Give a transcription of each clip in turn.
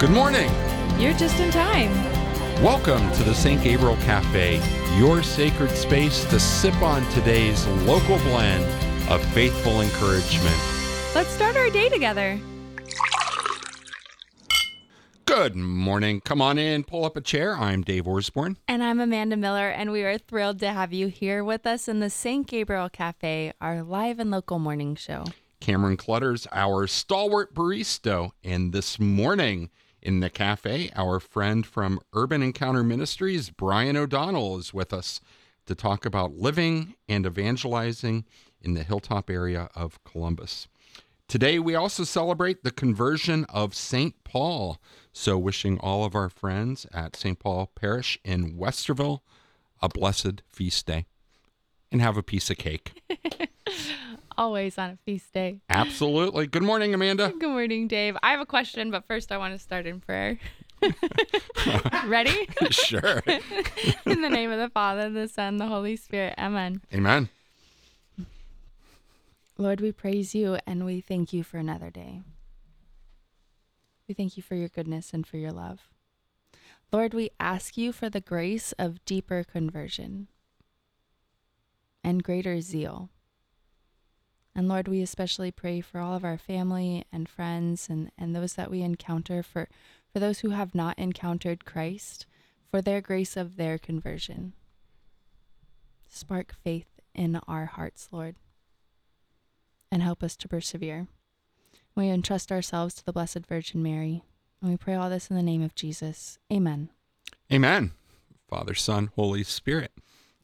Good morning. You're just in time. Welcome to the St. Gabriel Cafe, your sacred space to sip on today's local blend of faithful encouragement. Let's start our day together. Good morning. Come on in, pull up a chair. I'm Dave Osborne. And I'm Amanda Miller, and we are thrilled to have you here with us in the St. Gabriel Cafe, our live and local morning show. Cameron Clutters, our stalwart barista. And this morning in the cafe, our friend from Urban Encounter Ministries, Bryan O'Donnell, is with us to talk about living and evangelizing in the hilltop area of Columbus. Today, we also celebrate the conversion of St. Paul. So, wishing all of our friends at St. Paul Parish in Westerville a blessed feast day and have a piece of cake. Always on a feast day. Absolutely. Good morning, Amanda. Good morning, Dave. I have a question, but first I want to start in prayer. Ready? sure. in the name of the Father, the Son, the Holy Spirit. Amen. Amen. Lord, we praise you and we thank you for another day. We thank you for your goodness and for your love. Lord, we ask you for the grace of deeper conversion and greater zeal. And Lord, we especially pray for all of our family and friends and, and those that we encounter, for, for those who have not encountered Christ, for their grace of their conversion. Spark faith in our hearts, Lord, and help us to persevere. We entrust ourselves to the Blessed Virgin Mary, and we pray all this in the name of Jesus. Amen. Amen. Father, Son, Holy Spirit.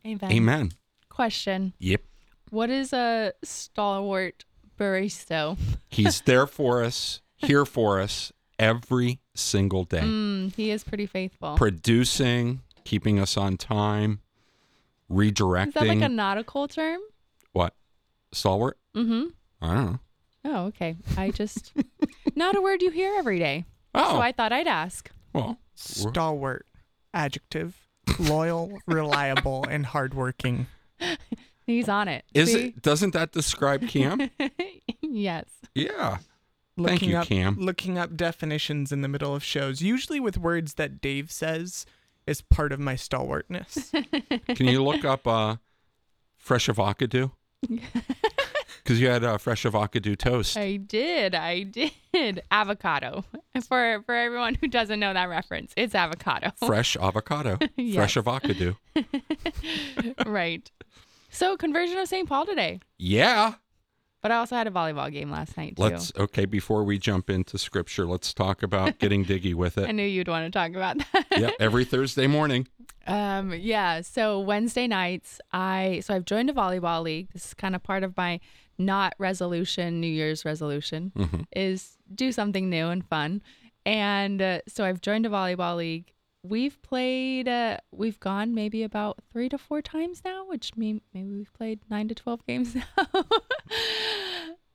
Amen. Amen. Question Yep. What is a stalwart barista? He's there for us, here for us every single day, Mm, he is pretty faithful. producing, keeping us on time, redirecting. Is that like a nautical term? what? Stalwart? Mm-hmm. I don't know. Oh, okay. I just not a word you hear every day. Oh, So I thought I'd ask. well, Stalwart. Adjective. Loyal, reliable, and hardworking. He's on it. is See? it? Doesn't that describe Cam? yes. yeah. Looking Thank you, up, Cam. Looking up definitions in the middle of shows, usually with words that Dave says, is part of my stalwartness. Can you look up uh, fresh avocado? Because you had uh, fresh avocado toast. I did. I did. Avocado. For for everyone who doesn't know that reference, it's avocado. Fresh avocado. Yes. Fresh avocado. right. So conversion of St. Paul today. Yeah. But I also had a volleyball game last night too. Let's okay. Before we jump into scripture, let's talk about getting diggy with it. I knew you'd want to talk about that. yeah, every Thursday morning. Um, yeah. So Wednesday nights, I so I've joined a volleyball league. This is kind of part of my not resolution, New Year's resolution, hmm is do something new and fun. And uh, so I've joined a volleyball league. We've played. Uh, we've gone maybe about three to four times now, which mean maybe we've played nine to twelve games now.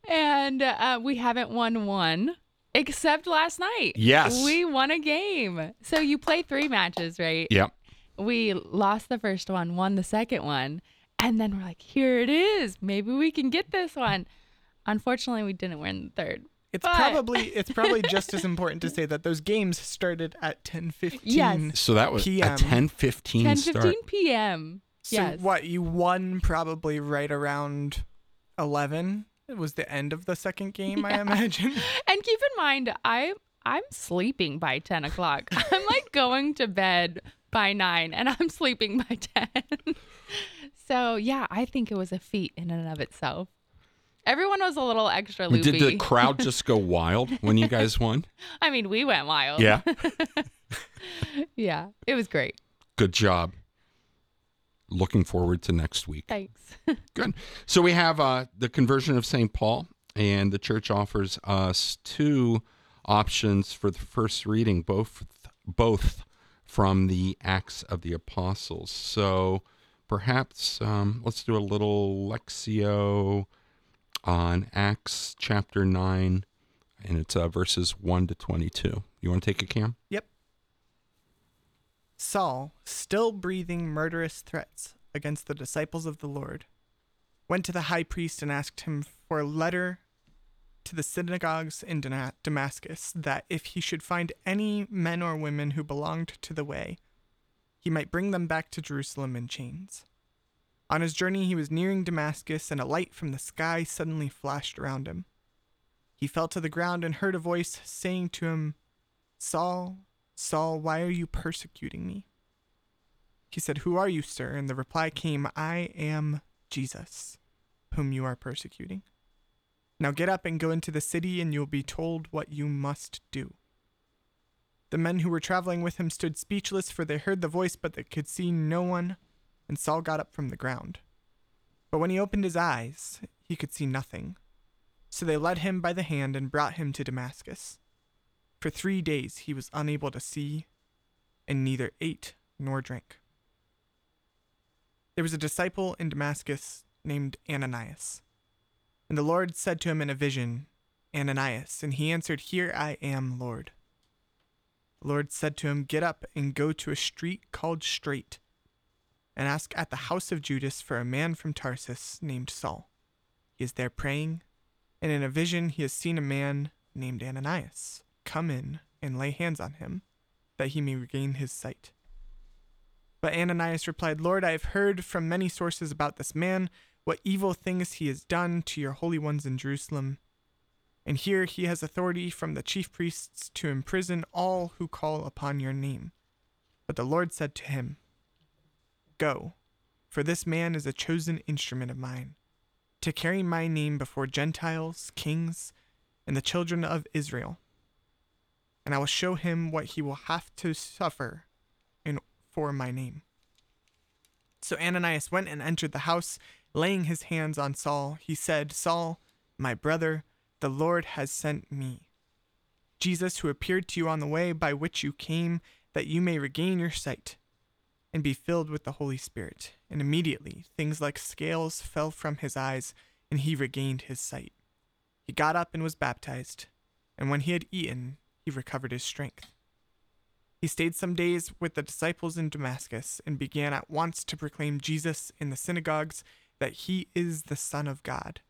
and uh, we haven't won one. Except last night. Yes. We won a game. So you play three matches, right? Yep. we lost the first one, won the second one, and then we're like, here it is. Maybe we can get this one. Unfortunately, we didn't win the third. It's But- probably it's probably just as important to say that those games started at 10:15. Yes. So that was PM. a 10 15 10 start. 15 p.m. So yes. what you won probably right around 11. It was the end of the second game, I imagine. And keep in mind, I I'm sleeping by 10 o'clock. I'm like going to bed by nine, and I'm sleeping by 10. so yeah, I think it was a feat in and of itself. Everyone was a little extra loopy. Did the crowd just go wild when you guys won? I mean, we went wild. Yeah. Yeah, it was great. Good job. Looking forward to next week. Thanks. Good. So we have uh, the conversion of St. Paul, and the church offers us two options for the first reading, both both from the Acts of the Apostles. So perhaps um, let's do a little Lectio on Acts chapter 9, and it's uh, verses 1 to 22. You want to take it, Cam? Yep. Saul, still breathing murderous threats against the disciples of the Lord, went to the high priest and asked him for a letter to the synagogues in Damascus that if he should find any men or women who belonged to the way, he might bring them back to Jerusalem in chains. On his journey, he was nearing Damascus, and a light from the sky suddenly flashed around him. He fell to the ground and heard a voice saying to him, Saul, Saul, why are you persecuting me? He said, Who are you, sir? And the reply came, I am Jesus, whom you are persecuting. Now get up and go into the city, and you'll be told what you must do. The men who were traveling with him stood speechless, for they heard the voice, but they could see no one, and Saul got up from the ground. But when he opened his eyes, he could see nothing. So they led him by the hand and brought him to Damascus. For three days he was unable to see, and neither ate nor drank. There was a disciple in Damascus named Ananias. And the Lord said to him in a vision, Ananias, and he answered, Here I am, Lord. The Lord said to him, Get up and go to a street called Straight, and ask at the house of Judas for a man from Tarsus named Saul. He is there praying, and in a vision he has seen a man named Ananias come in and lay hands on him, that he may regain his sight. But Ananias replied, Lord, I have heard from many sources about this man, what evil things he has done to your holy ones in Jerusalem. And here he has authority from the chief priests to imprison all who call upon your name. But the Lord said to him, Go, for this man is a chosen instrument of mine, to carry my name before Gentiles, kings, and the children of Israel. And I will show him what he will have to suffer in, for my name. So Ananias went and entered the house, laying his hands on Saul. He said, Saul, my brother, the Lord has sent me. Jesus, who appeared to you on the way by which you came, that you may regain your sight and be filled with the Holy Spirit. And immediately things like scales fell from his eyes, and he regained his sight. He got up and was baptized, and when he had eaten, he recovered his strength. He stayed some days with the disciples in Damascus and began at once to proclaim Jesus in the synagogues that he is the Son of God.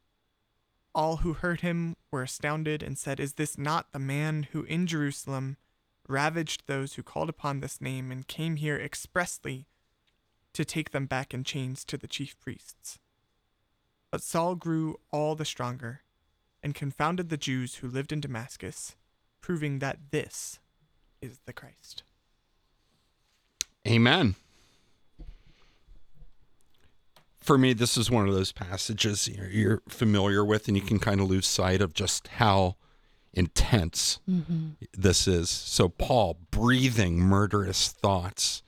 All who heard him were astounded and said, Is this not the man who in Jerusalem ravaged those who called upon this name and came here expressly to take them back in chains to the chief priests? But Saul grew all the stronger and confounded the Jews who lived in Damascus, proving that this is the Christ. Amen. For me, this is one of those passages you're, familiar with, and you can kind of lose sight of just how intense mm-hmm. this is. So, Paul, breathing murderous thoughts,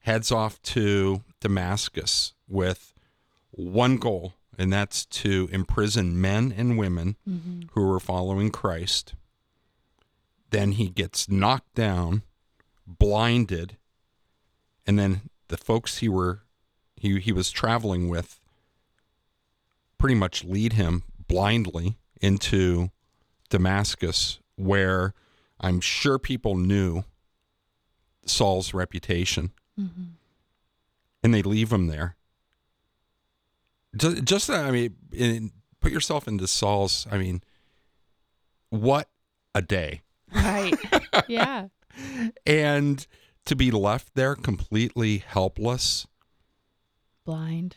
heads off to Damascus with one goal, and that's to imprison men and women mm-hmm. who are following Christ. Then he gets knocked down, blinded, and then the folks he were he he was traveling with pretty much lead him blindly into Damascus where I'm sure people knew Saul's reputation and they leave him there just, just I mean in, put yourself into Saul's I mean what a day Right. yeah. and to be left there completely helpless Blind.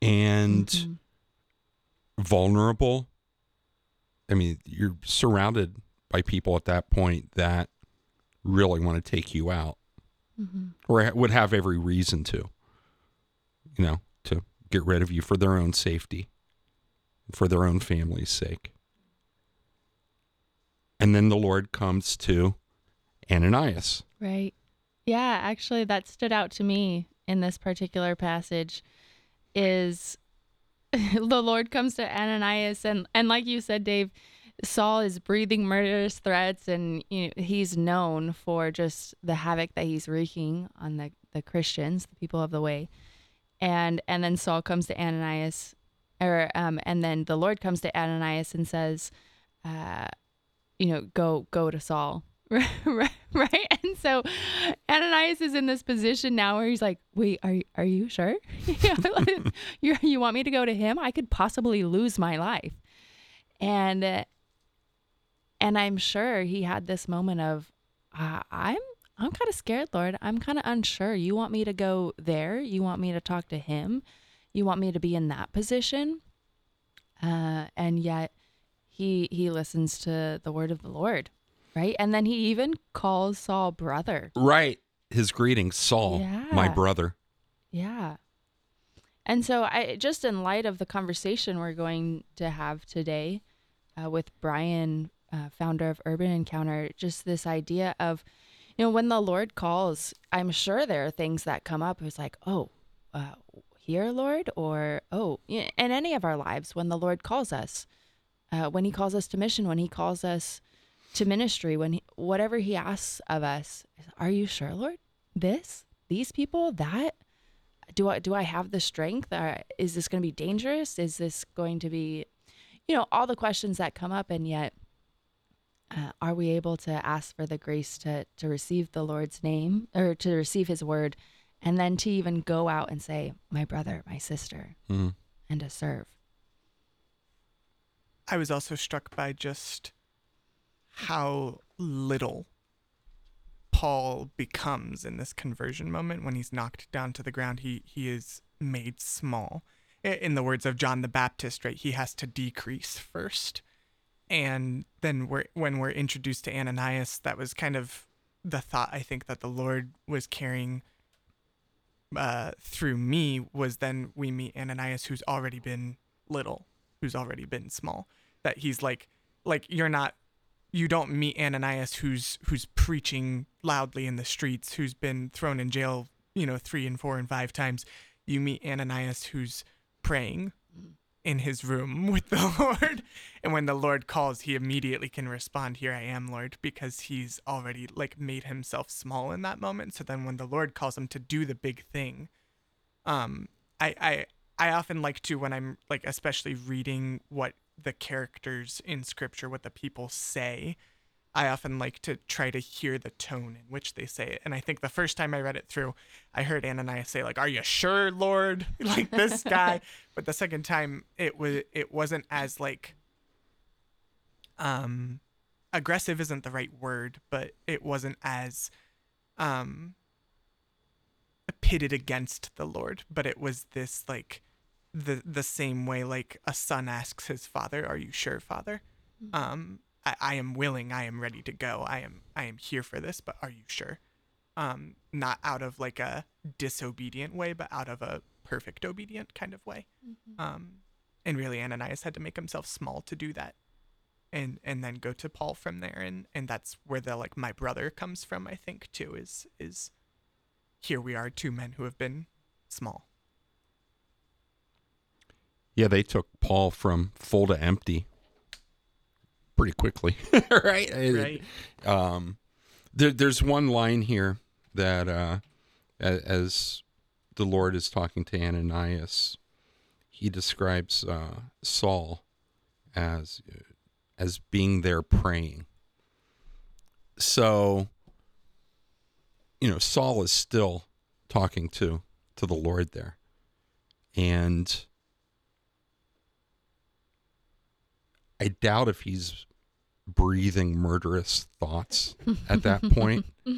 and Mhm. vulnerable. I mean, you're surrounded by people at that point that really want to take you out Mhm. or would have every reason to, you know, to get rid of you for their own safety, for their own family's sake. And then the Lord comes to Ananias. Right. Yeah, actually that stood out to me in this particular passage is the Lord comes to Ananias and and like you said Dave Saul is breathing murderous threats and you know, he's known for just the havoc that he's wreaking on the the Christians, the people of the way. And and then Saul comes to Ananias or um and then the Lord comes to Ananias and says uh you know go go to Saul right, right. And so Ananias is in this position now where he's like, "Wait, are are you sure? you you want me to go to him? I could possibly lose my life." And and I'm sure he had this moment of, uh, I'm I'm kind of scared, Lord. I'm kind of unsure. You want me to go there? You want me to talk to him? You want me to be in that position? Uh, and yet, he he listens to the word of the Lord, right? And then he even calls Saul brother. Right. His greeting, Saul, my brother. Yeah. And so I just in light of the conversation we're going to have today uh, with Bryan, uh, founder of Urban Encounter, just this idea of, you know, when the Lord calls, I'm sure there are things that come up. It's like, oh, uh, here, Lord, or oh, in any of our lives, when the Lord calls us, uh, when He calls us to mission, when He calls us to ministry, when he, whatever He asks of us, are you sure, Lord? This, these people, that do I do I have the strength? or is this going to be dangerous? Is this going to be, you know, all the questions that come up, and yet, uh, are we able to ask for the grace to to receive the Lord's name or to receive His word, and then to even go out and say, "My brother, my sister," Mhm. and to serve. I was also struck by just how little Paul becomes in this conversion moment when he's knocked down to the ground. He he is made small. In the words of John the Baptist, right? He has to decrease first. And then we're, when we're introduced to Ananias, that was kind of the thought I think that the Lord was carrying uh, through me was then we meet Ananias, who's already been little, who's already been small. That he's like, like you're not, you don't meet Ananias, who's who's preaching loudly in the streets, who's been thrown in jail, you know, three and four and five times. You meet Ananias, who's praying in his room with the Lord. And when the Lord calls, he immediately can respond, Here I am, Lord, because he's already like made himself small in that moment. So then when the Lord calls him to do the big thing, um, I I I often like to when I'm like especially reading what the characters in scripture, what the people say, I often like to try to hear the tone in which they say it. And I think the first time I read it through, I heard Ananias say like, "Are you sure, Lord?" like this guy. but the second time, it was it wasn't as like um aggressive isn't the right word, but it wasn't as um pitted against the Lord, but it was this like the the same way like a son asks his father, "Are you sure, father?" Um I, I am willing, I am ready to go. I am I am here for this, but are you sure? Um not out of like a disobedient way, but out of a perfect obedient kind of way. Um and really Ananias had to make himself small to do that. And and then go to Paul from there and and that's where the like my brother comes from, I think too, is is here we are two men who have been small. Yeah, they took Paul from full to empty pretty quickly, right? Right. Um, there, there's one line here that, uh, as the Lord is talking to Ananias, he describes uh, Saul as as being there praying. So, you know, Saul is still talking to to the Lord there, and I doubt if he's breathing murderous thoughts at that point.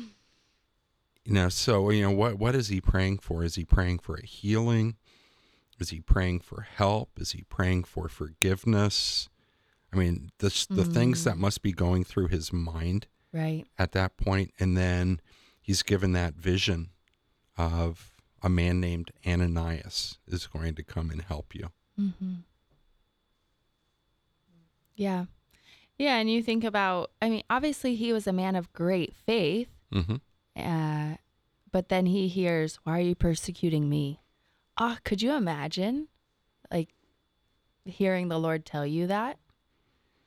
You know, so you know what what is he praying for? Is he praying for a healing? Is he praying for help? Is he praying for forgiveness? I mean, the the things that must be going through his mind Right. at that point, and then he's given that vision of a man named Ananias is going to come and help you. Mm-hmm. Yeah. Yeah. And you think about, I mean, obviously he was a man of great faith, hmm uh, but then he hears, Why are you persecuting me? Ah, could you imagine like hearing the Lord tell you that?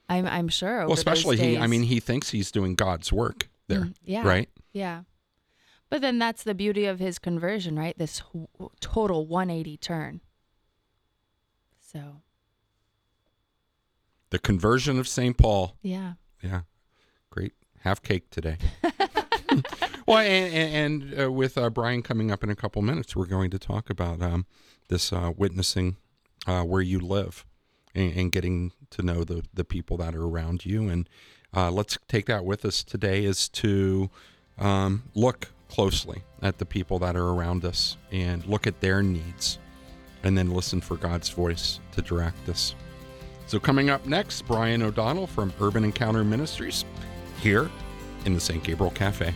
I'm, I'm sure. Well, especially he. I mean, he thinks he's doing God's work there, Mm, yeah. right? Yeah. But then that's the beauty of his conversion, right? This total 180 turn. So, The conversion of St. Paul. yeah. Yeah, great. Half cake today. well, and, and, uh, with uh, Bryan coming up in a couple minutes, we're going to talk about um, this uh, witnessing uh, where you live and, and getting to know the, the people that are around you. And uh, let's take that with us today is to um, look closely at the people that are around us and look at their needs and then listen for God's voice to direct us. So, coming up next, Bryan O'Donnell from Urban Encounter Ministries here in the St. Gabriel Cafe.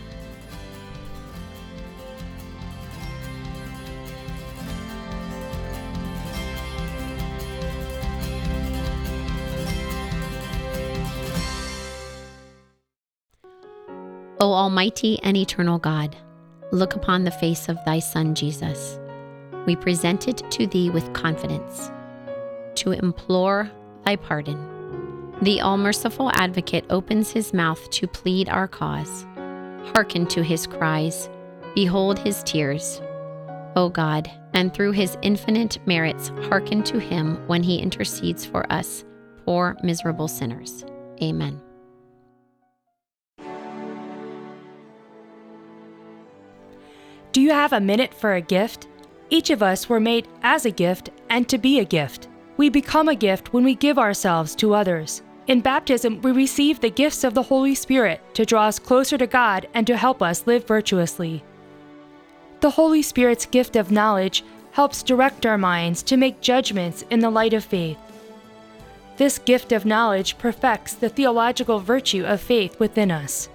O Almighty and eternal God, look upon the face of thy Son Jesus. We present it to thee with confidence, to implore thy pardon. The all merciful advocate opens his mouth to plead our cause. Hearken to his cries, behold his tears. O God, and through his infinite merits, hearken to him when he intercedes for us, poor miserable sinners. Amen. Do you have a minute for a gift? Each of us were made as a gift and to be a gift. We become a gift when we give ourselves to others. In baptism, we receive the gifts of the Holy Spirit to draw us closer to God and to help us live virtuously. The Holy Spirit's gift of knowledge helps direct our minds to make judgments in the light of faith. This gift of knowledge perfects the theological virtue of faith within us.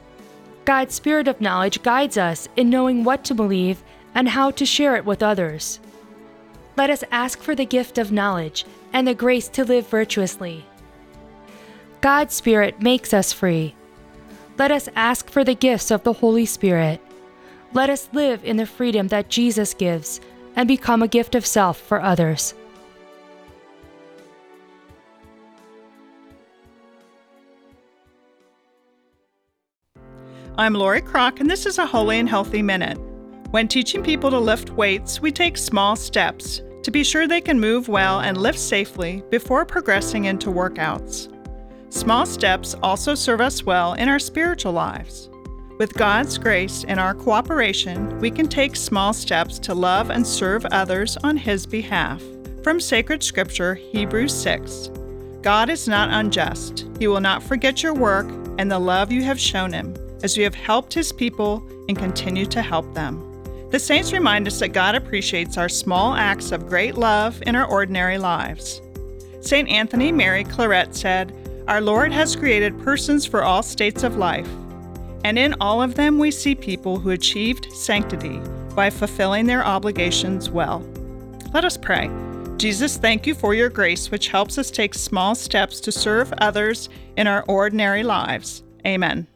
God's Spirit of knowledge guides us in knowing what to believe and how to share it with others. Let us ask for the gift of knowledge and the grace to live virtuously. God's Spirit makes us free. Let us ask for the gifts of the Holy Spirit. Let us live in the freedom that Jesus gives and become a gift of self for others. I'm Lori Kroc, and this is a Holy and Healthy Minute. When teaching people to lift weights, we take small steps to be sure they can move well and lift safely before progressing into workouts. Small steps also serve us well in our spiritual lives. With God's grace and our cooperation, we can take small steps to love and serve others on His behalf. From Sacred Scripture, Hebrews 6 God is not unjust. He will not forget your work and the love you have shown Him as you have helped his people and continue to help them. The saints remind us that God appreciates our small acts of great love in our ordinary lives. St. Anthony Mary Claret said, Our Lord has created persons for all states of life, and in all of them we see people who achieved sanctity by fulfilling their obligations well. Let us pray. Jesus, thank you for your grace, which helps us take small steps to serve others in our ordinary lives. Amen.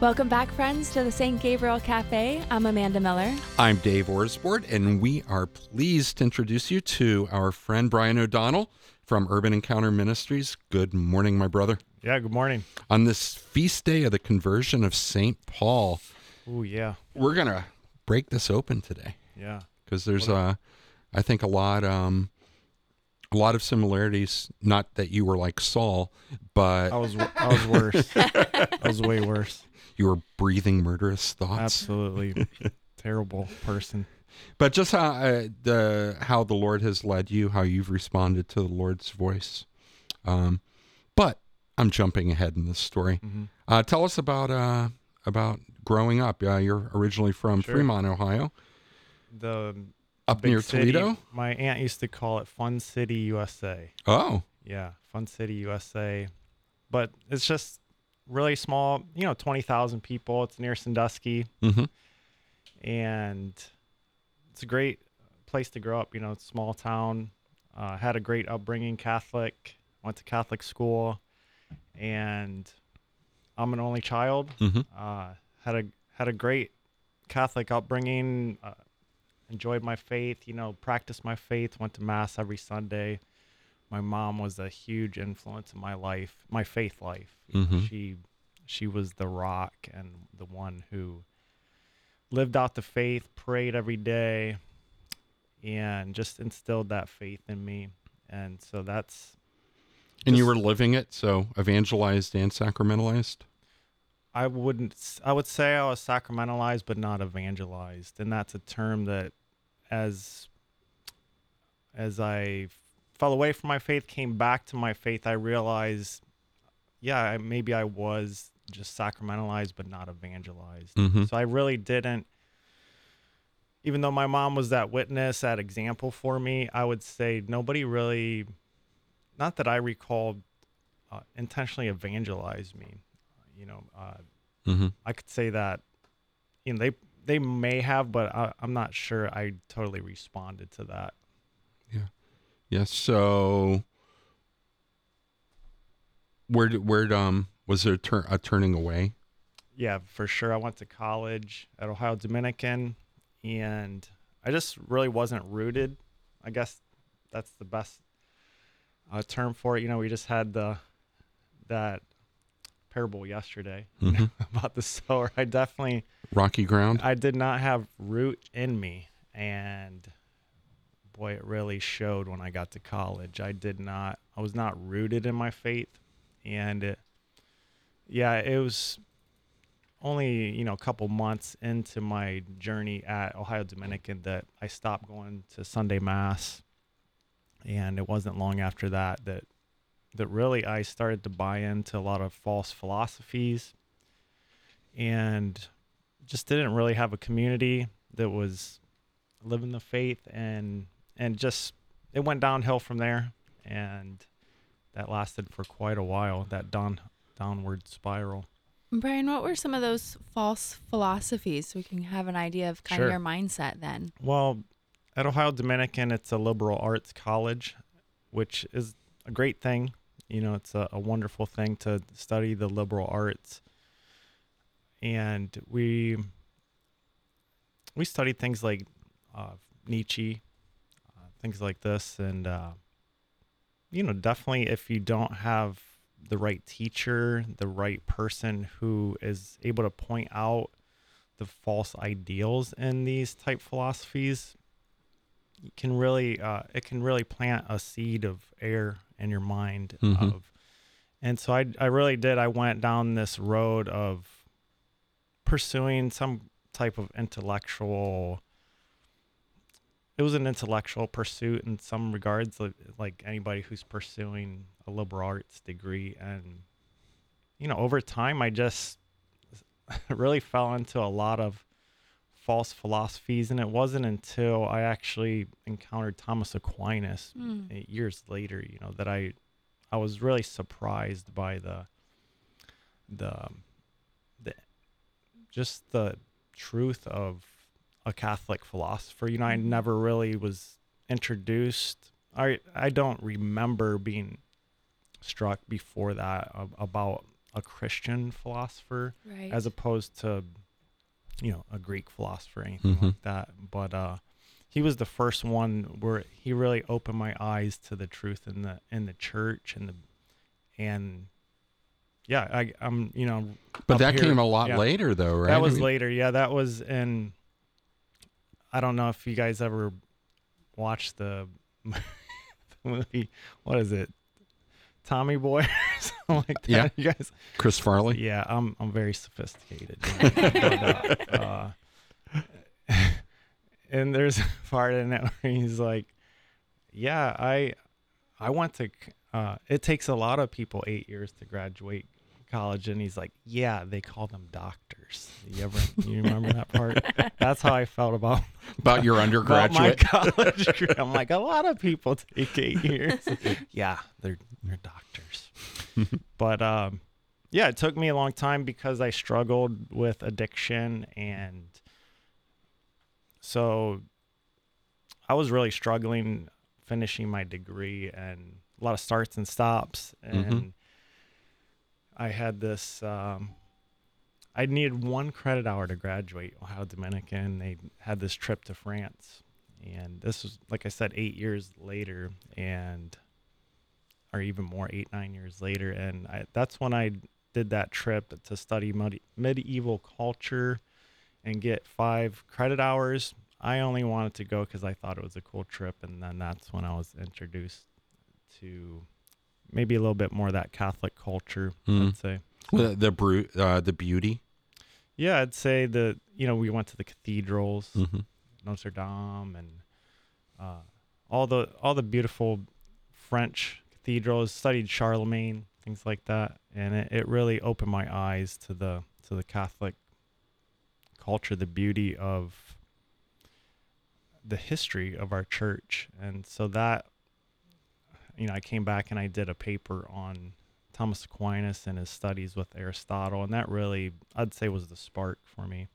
Welcome back, friends, to the St. Gabriel Cafe. I'm Amanda Miller. I'm Dave Osborne, and we are pleased to introduce you to our friend Bryan O'Donnell from Urban Encounter Ministries. Good morning, my brother. Yeah, good morning. On this feast day of the conversion of St. Paul, Oh, yeah. we're going to break this open today Yeah. because there's, uh, I think, a lot, um, a lot of similarities. Not that you were like Saul, but I was I was worse. I was way worse. You were breathing murderous thoughts. Absolutely terrible person. But just how uh, the how the Lord has led you, how you've responded to the Lord's voice. Um, but I'm jumping ahead in this story. Mhm. Uh, tell us about uh, about growing up. Uh, you're originally from Sure. Fremont, Ohio, The up near city- Toledo. My aunt used to call it Fun City, USA. Oh, Yeah, Fun City, USA. But it's just really small. You know, twenty thousand people. It's near Sandusky, hmm and it's a great place to grow up. You know, small town. Uh, had a great upbringing, Catholic. Went to Catholic school, and I'm an only child. hmm uh, had a had a great Catholic upbringing. Uh, enjoyed my faith. You know, practiced my faith. Went to mass every Sunday. My mom was a huge influence in my life, my faith life. Mhm. She she was the rock and the one who lived out the faith, prayed every day, and just instilled that faith in me. And so that's And you were living it, so evangelized and sacramentalized. I wouldn't. I would say I was sacramentalized, but not evangelized, and that's a term that, as as I fell away from my faith, came back to my faith, I realized, yeah, maybe I was just sacramentalized, but not evangelized. Mhm. So I really didn't. Even though my mom was that witness, that example for me, I would say nobody really, not that I recall, uh, intentionally evangelized me. You know, uh, Mm-hmm. I could say that, you know, they they may have, but I, I'm not sure. I totally responded to that. Yeah. So where did where um was there a, tur- a turning away? Yeah, for sure. I went to college at Ohio Dominican, and I just really wasn't rooted. I guess that's the best uh, term for it. You know, we just had the that parable yesterday Mhm. about the sower. I definitely Rocky ground. I did not have root in me, and boy, it really showed when I got to college. I did not. I was not rooted in my faith, and it, yeah, it was only you know a couple months into my journey at Ohio Dominican that I stopped going to Sunday mass, and it wasn't long after that that that really I started to buy into a lot of false philosophies, and just didn't really have a community that was living the faith and and just it went downhill from there and that lasted for quite a while that down downward spiral Bryan, what were some of those false philosophies so we can have an idea of kind Sure. of your mindset then? well at ohio dominican it's a liberal arts college which is a great thing you know it's a, a wonderful thing to study the liberal arts and we we studied things like uh, Nietzsche, things like this, and uh, you know, definitely if you don't have the right teacher, the right person who is able to point out the false ideals in these type philosophies, you can really uh, it can really plant a seed of error in your mind Mhm. of and so I I really did I went down this road of pursuing some type of intellectual it was an intellectual pursuit in some regards like, like anybody who's pursuing a liberal arts degree. And you know over time i just really fell into a lot of false philosophies. And it wasn't until i actually encountered thomas aquinas uh, years later you know that i i was really surprised by the the the just the truth of a catholic philosopher you know i Mhm. never really was introduced i i don't remember being struck before that about a christian philosopher Right. as opposed to you know a greek philosopher or anything Mhm. like that but uh he was the first one where he really opened my eyes to the truth in the in the church and the and yeah i i'm you know But that here- came a lot yeah. later, though, right? that I was mean- later yeah that was in i don't know if you guys ever watched the, the movie what is it tommy boy or something like that Yeah. you guys Chris Farley. yeah, I'm I'm very sophisticated. you know, but, uh, and there's a part in it where he's like, "Yeah, I I went to. Uh, it takes a lot of people eight years to graduate college," and he's like, "Yeah, they call them doctors." You ever you remember that part? That's how I felt about About your about my undergraduate. college degree. I'm like, a lot of people take eight years. yeah, they're they're doctors. but um, yeah, it took me a long time because I struggled with addiction, and so I was really struggling finishing my degree and a lot of starts and stops, and Mhm. I had this. Um, I needed one credit hour to graduate Ohio Dominican. They had this trip to France, and this was, like I said, eight years later, and or even more, eight nine years later, and I, that's when I did that trip to study medi- medieval culture and get five credit hours. I only wanted to go because I thought it was a cool trip, and then that's when I was introduced to maybe a little bit more of that Catholic culture. Mm. I'd say. The the, bru- uh, the beauty. Yeah, I'd say the you know we went to the cathedrals, hmm Notre Dame, and uh, all the all the beautiful French cathedrals, studied Charlemagne, things like that, and it, it really opened my eyes to the to the Catholic culture, the beauty of the history of our church, and so that you know I came back and I did a paper on Thomas Aquinas and his studies with Aristotle, and that really I'd say was the spark for me.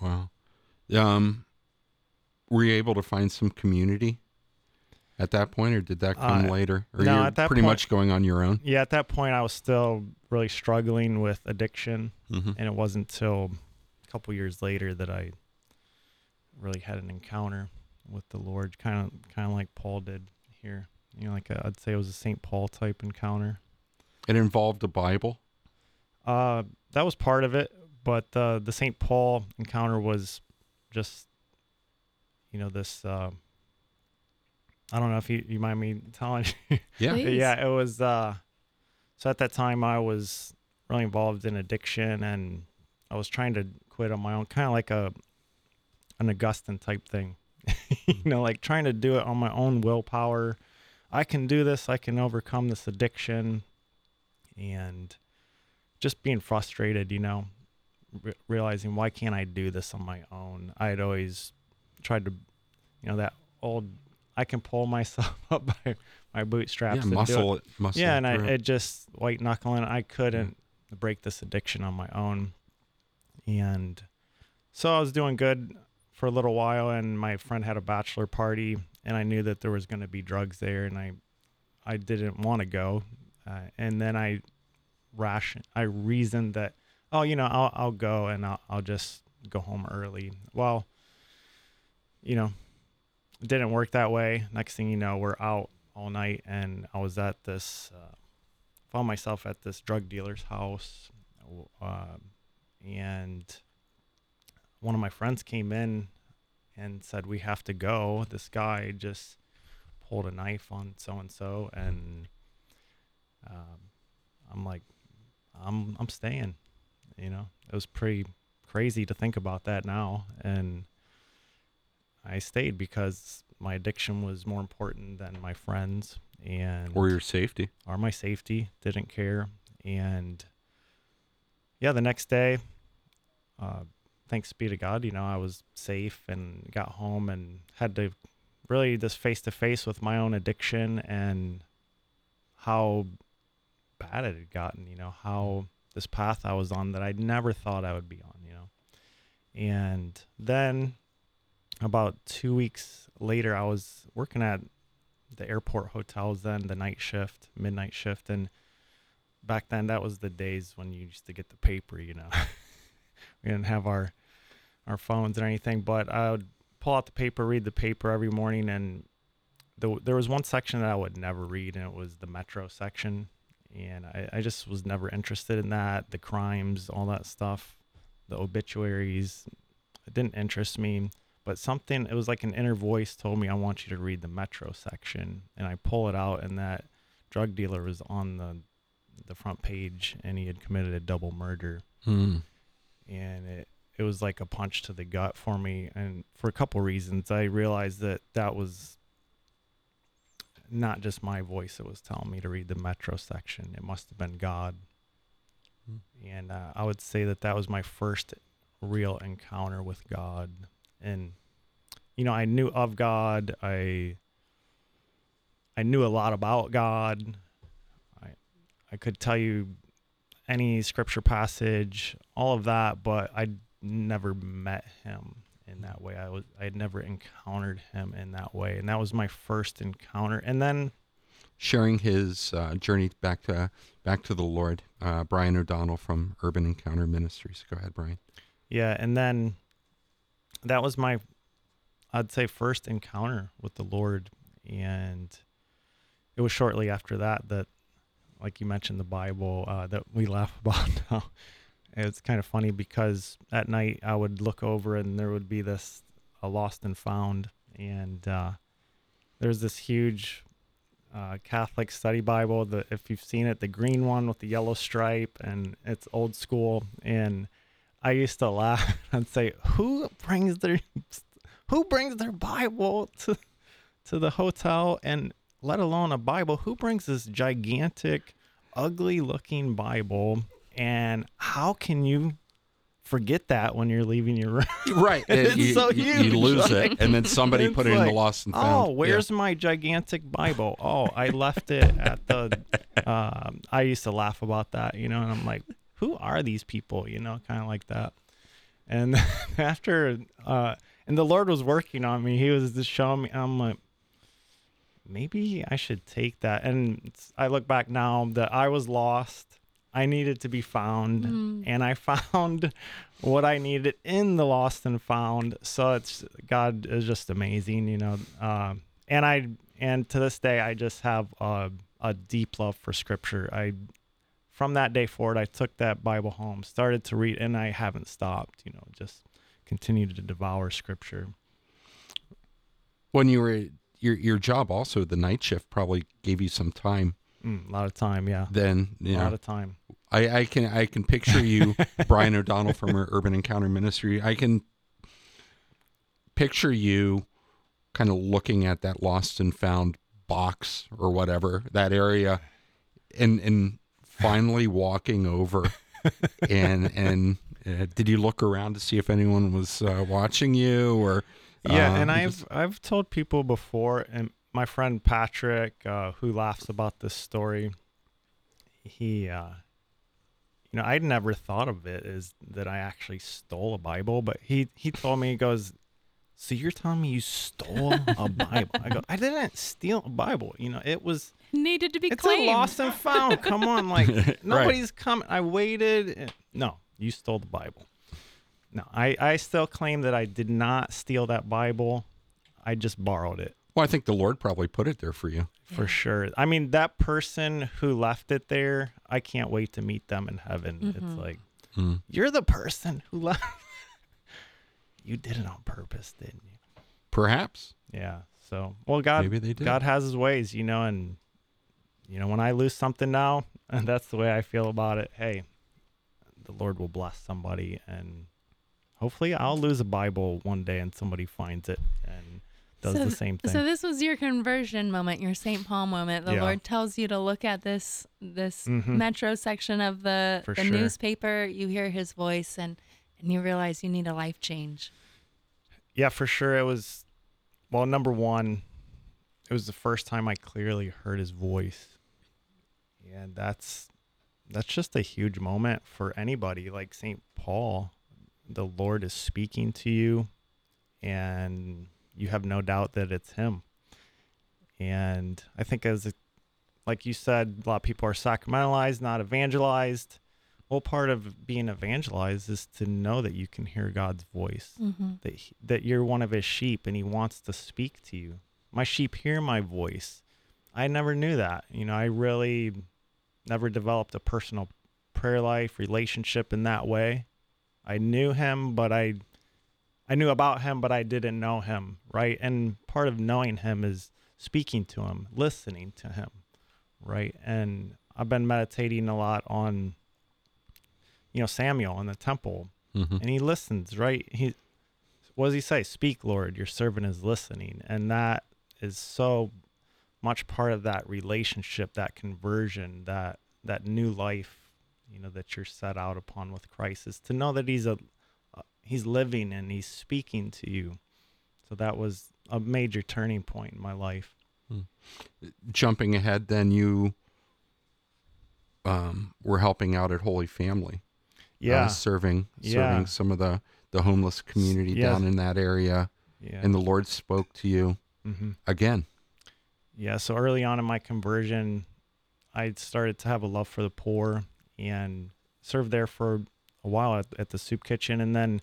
Wow. Um, were you able to find some community at that point, or did that come Uh, later? Or no, at that pretty point- much going on your own. Yeah, at that point I was still really struggling with addiction. Mm-hmm. and it wasn't until a couple years later that I really had an encounter with the Lord, kind of kind of like Paul did here. You know, like i I'd say it was a St. Paul type encounter. It involved a Bible. Uh, that was part of it, but uh, the St. Paul encounter was just, you know, this. Uh, I don't know if you you mind me telling you. Yeah. Please. yeah, it was. Uh, so at that time, I was really involved in addiction, and I was trying to quit on my own, kind of like a an Augustine type thing, you know, like trying to do it on my own willpower. I can do this. I can overcome this addiction, and just being frustrated, you know, re- realizing why can't I do this on my own? I had always tried to, you know, that old I can pull myself up by my bootstraps. yeah, and do it. muscle it. Muscle Yeah, and I it just white knuckling. I couldn't mm. break this addiction on my own, and so I was doing good for a little while. And my friend had a bachelor party, and I knew that there was going to be drugs there, and I I didn't want to go. Uh, and then I ration I reasoned that oh you know I'll I'll go and I'll I'll just go home early. Well, you know, it didn't work that way. Next thing you know, we're out all night, and I was at this, uh, found myself at this drug dealer's house, uh, and one of my friends came in and said, "We have to go." This guy just pulled a knife on so and so, and um, I'm like, "I'm I'm staying." You know, it was pretty crazy to think about that now, and I stayed because my addiction was more important than my friends and or your safety. or my safety. Didn't care, and yeah, the next day, uh, thanks be to God, you know, I was safe and got home and had to really just face to face with my own addiction and how bad it had gotten. You know how mm. this path I was on that I never thought I would be on. You know, and then about two weeks later, I was working at the airport hotels then, the night shift, midnight shift. And back then, that was the days when you used to get the paper, you know. we didn't have our our phones or anything, but I would pull out the paper, read the paper every morning. And the, there was one section that I would never read, and it was the metro section. And I, I just was never interested in that, the crimes, all that stuff, the obituaries. It didn't interest me but something it was like an inner voice told me i want you to read the metro section and i pull it out and that drug dealer was on the the front page and he had committed a double murder Hmm. and it it was like a punch to the gut for me and for a couple reasons. I realized that that was not just my voice that was telling me to read the metro section. It must have been god. Hmm. and uh, i would say that that was my first real encounter with god. And you know i knew of god. I i knew a lot about god. I i could tell you any scripture passage all of that but i never met him in that way i was i had never encountered him in that way and that was my first encounter and then Sharing his uh, journey back to back to the Lord, uh, Bryan O'Donnell from Urban Encounter Ministries. Go ahead, Bryan. Yeah, and then that was my I'd say first encounter with the Lord and it was shortly after that that like you mentioned the Bible uh, that we laugh about now. It's kind of funny because at night I would look over and there would be this a lost and found and uh, there's this huge uh, Catholic study Bible. The if you've seen it, the green one with the yellow stripe, and it's old school. And I used to laugh and say, "Who brings their who brings their Bible to to the hotel?" And let alone a Bible. Who brings this gigantic, ugly looking Bible? And how can you forget that when you're leaving your room? Right. It's you, so you- you lose like- it, and then somebody put it in the lost and found. Oh, Yeah. where's my gigantic Bible? Oh, I left it at the. Um, I used to laugh about that, you know, and I'm like, who are these people? You know, kind of like that. And after, uh, and the Lord was working on me. He was just showing me. I'm like, maybe I should take that. And I look back now that I was lost. I needed to be found, Mm. and I found what I needed in the lost and found. So it's God is just amazing, you know. Um, and I and to this day, I just have a, a deep love for Scripture. I from that day forward, I took that Bible home, started to read, and I haven't stopped. You know, just continued to devour Scripture. when you were your your job also the night shift probably gave you some time Mm, a lot of time, yeah. then yeah, A lot of time. I, I can I can picture you Bryan O'Donnell from Urban Encounter Ministry. I can picture you kind of looking at that lost and found box or whatever that area and and finally walking over and and uh, did you look around to see if anyone was uh, watching you or Yeah, um, and I've I've told people before, and my friend Patrick, uh, who laughs about this story, he, uh, you know, I'd never thought of it as that I actually stole a Bible, but he he told me he goes, "So you're telling me you stole a Bible?" I go, "I didn't steal a Bible. You know, it was Needed to be it's claimed. a lost and found. Come on, like Right. nobody's coming. I waited. and- No, you stole the Bible. No, I I still claim that I did not steal that Bible. I just borrowed it well I think the Lord probably put it there for you for sure. I mean, that person who left it there, I can't wait to meet them in heaven. Mhm. It's like Hmm. you're the person who left. you did it on purpose, didn't you? perhaps Yeah. So, well, God, maybe they did God has His ways, you know, and you know when I lose something now, and that's the way I feel about it. Hey, the Lord will bless somebody, and hopefully, I'll lose a Bible one day, and somebody finds it and does So the same thing. So this was your conversion moment, your St. Paul moment. The Yeah. Lord tells you to look at this this Mhm. metro section of the For the sure. newspaper. You hear His voice, and and you realize you need a life change. yeah, for sure, it was. Well, number one, it was the first time I clearly heard His voice, and that's that's just a huge moment for anybody like St. Paul. The Lord is speaking to you, and you have no doubt that it's Him. And I think, as a, like you said, a lot of people are sacramentalized, not evangelized. Well, part of being evangelized is to know that you can hear God's voice, Mm-hmm. that he, that you're one of His sheep, and He wants to speak to you. My sheep hear my voice. I never knew that. You know, I really never developed a personal prayer life relationship in that way. I knew him, but I I knew about him, but I didn't know him, right? And part of knowing him is speaking to him, listening to him, right? And I've been meditating a lot on you know Samuel in the temple Mhm. and he listens, right? He what does he say? Speak, Lord, your servant is listening. And that is so much part of that relationship, that conversion, that that new life, you know, that you're set out upon with Christ is to know that he's a he's living and he's speaking to you. So that was a major turning point in my life. jumping ahead, then you um, were helping out at Holy Family. Yeah. uh, serving Yeah. serving some of the the homeless community down in that area, yeah. and the Lord spoke to you mm-hmm. again. Yeah, so early on in my conversion, I started to have a love for the poor and served there for a while at, at the soup kitchen. And then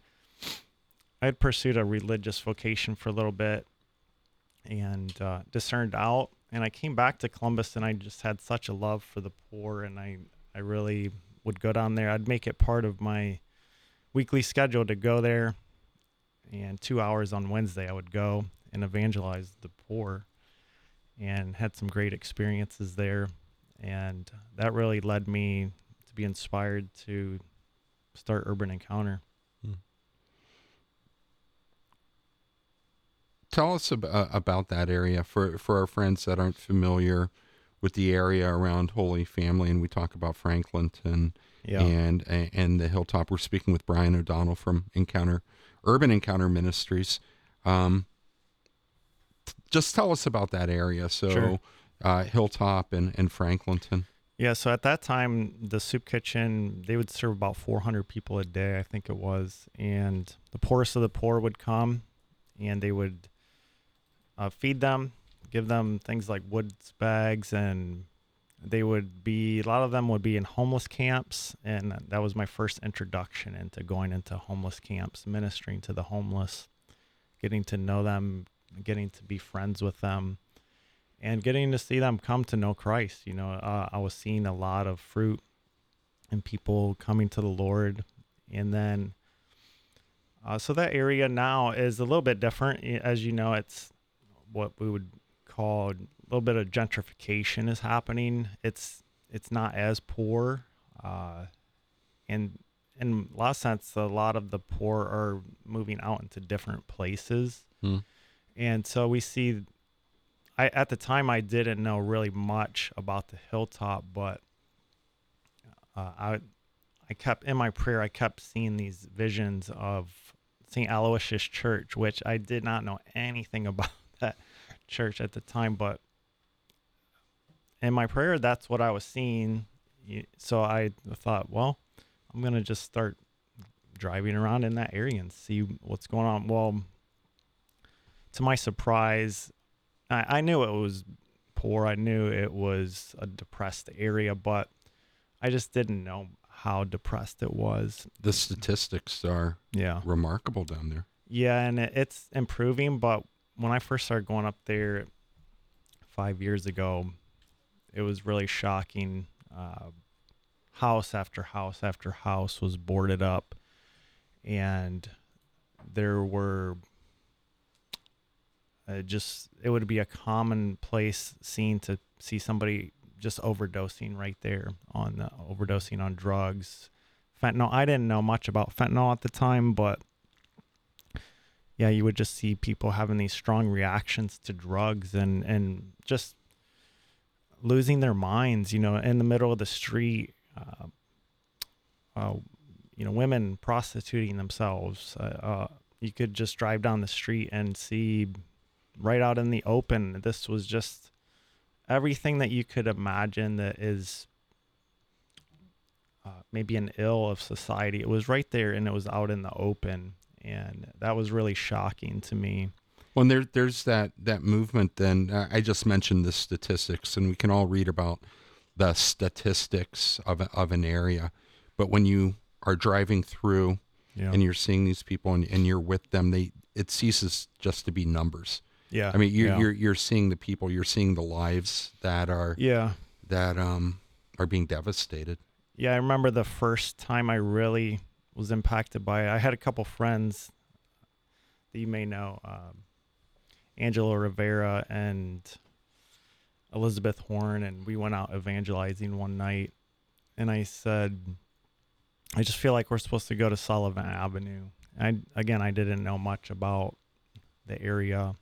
I had pursued a religious vocation for a little bit and uh, discerned out. And I came back to Columbus and I just had such a love for the poor. And I, I really would go down there. I'd make it part of my weekly schedule to go there. And two hours on Wednesday, I would go and evangelize the poor and had some great experiences there. And that really led me to be inspired to start Urban Encounter. Tell us ab- uh, about that area for for our friends that aren't familiar with the area around Holy Family, and we talk about Franklinton Yeah. and and the Hilltop. We're speaking with Bryan O'Donnell from Encounter Urban Encounter Ministries. Um, just tell us about that area. So, Sure. uh, Hilltop and and Franklinton. Yeah, so at that time, the soup kitchen, they would serve about 400 people a day, I think it was. And the poorest of the poor would come and they would uh, feed them, give them things like wood bags, and they would be, a lot of them would be in homeless camps. And that was my first introduction into going into homeless camps, ministering to the homeless, getting to know them, getting to be friends with them and getting to see them come to know Christ. You know, uh, I was seeing a lot of fruit and people coming to the Lord. And then, uh, so that area now is a little bit different. As you know, it's what we would call a little bit of gentrification is happening. It's it's not as poor, uh, and in a lot of sense, a lot of the poor are moving out into different places, Hmm. and so we see I at the time I didn't know really much about the hilltop, but uh, I I kept in my prayer I kept seeing these visions of St. Aloysius Church, which I did not know anything about church at the time, but in my prayer that's what I was seeing. So I thought, well, I'm gonna just start driving around in that area and see what's going on. Well, to my surprise, I, I knew it was poor. I knew it was a depressed area, but I just didn't know how depressed it was. The statistics are Yeah. remarkable down there. Yeah, and it, it's improving, but when I first started going up there five years ago, it was really shocking. Uh, house after house after house was boarded up, and there were uh, just it would be a commonplace scene to see somebody just overdosing right there on the overdosing on drugs fentanyl i didn't know much about fentanyl at the time but yeah you would just see people having these strong reactions to drugs and and just losing their minds you know in the middle of the street uh, uh, you know women prostituting themselves uh, uh, you could just drive down the street and see right out in the open this was just everything that you could imagine that is uh, maybe an ill of society. It was right there and it was out in the open and that was really shocking to me Well, there, there's that that movement. Then I just mentioned the statistics, and we can all read about the statistics of of an area. But when you are driving through yeah and you're seeing these people and, and you're with them, they it ceases just to be numbers. yeah I mean, you're yeah. you're you're seeing the people, you're seeing the lives that are yeah that um are being devastated. Yeah, I remember the first time I really was impacted by it. I had a couple friends that you may know, um, Angela Rivera and Elizabeth Horn, and we went out evangelizing one night. And I said, I just feel like we're supposed to go to Sullivan Avenue. I again, I didn't know much about the area,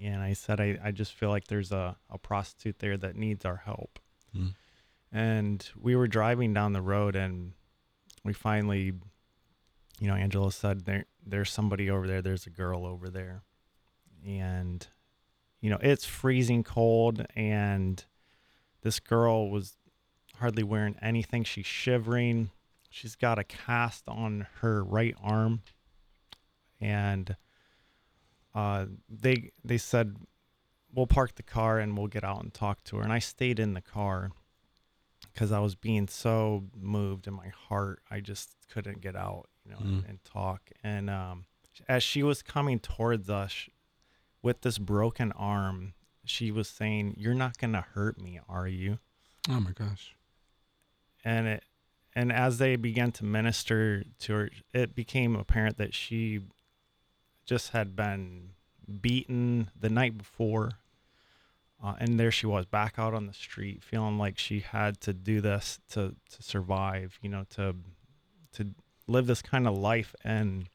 and I said, I, I just feel like there's a, a prostitute there that needs our help Mm. and we were driving down the road and we finally you know angela said there there's somebody over there there's a girl over there. And you know it's freezing cold and this girl was hardly wearing anything. She's shivering. She's got a cast on her right arm. And uh they they said we'll park the car and we'll get out and talk to her. And i stayed in the car because I was being so moved in my heart, I just couldn't get out, you know, and, Mm. and talk. And um, as she was coming towards us with this broken arm, she was saying, "You're not gonna hurt me, are you?" Oh my gosh. And it, and as they began to minister to her, it became apparent that she just had been beaten the night before uh, and there she was back out on the street feeling like she had to do this to to survive you know to to live this kind of life and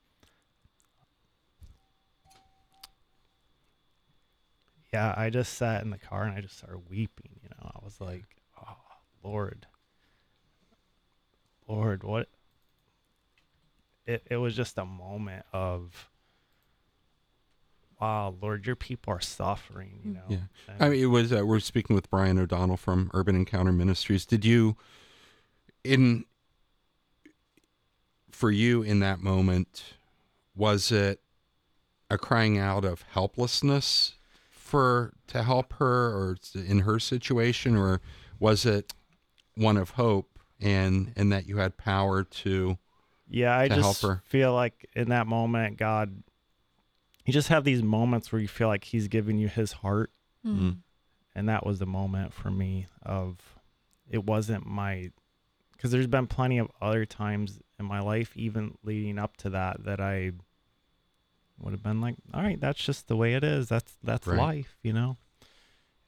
yeah, I just sat in the car and I just started weeping. You know, I was like, oh, Lord, Lord, what? It, it was just a moment of, wow, Lord, your people are suffering, you know? Yeah. And- I mean, it was. Uh, we're speaking with Bryan O'Donnell from Urban Encounter Ministries. Did you, in, for you in that moment, was it a crying out of helplessness for to help her, or in her situation, or was it one of hope and and that you had power to? Yeah, I just her. feel like in that moment, God, you just have these moments where you feel like He's giving you His heart, Mm. and that was the moment for me of it wasn't my because there's been plenty of other times in my life, even leading up to that, that I would have been like, all right, that's just the way it is. That's that's Right. life, you know.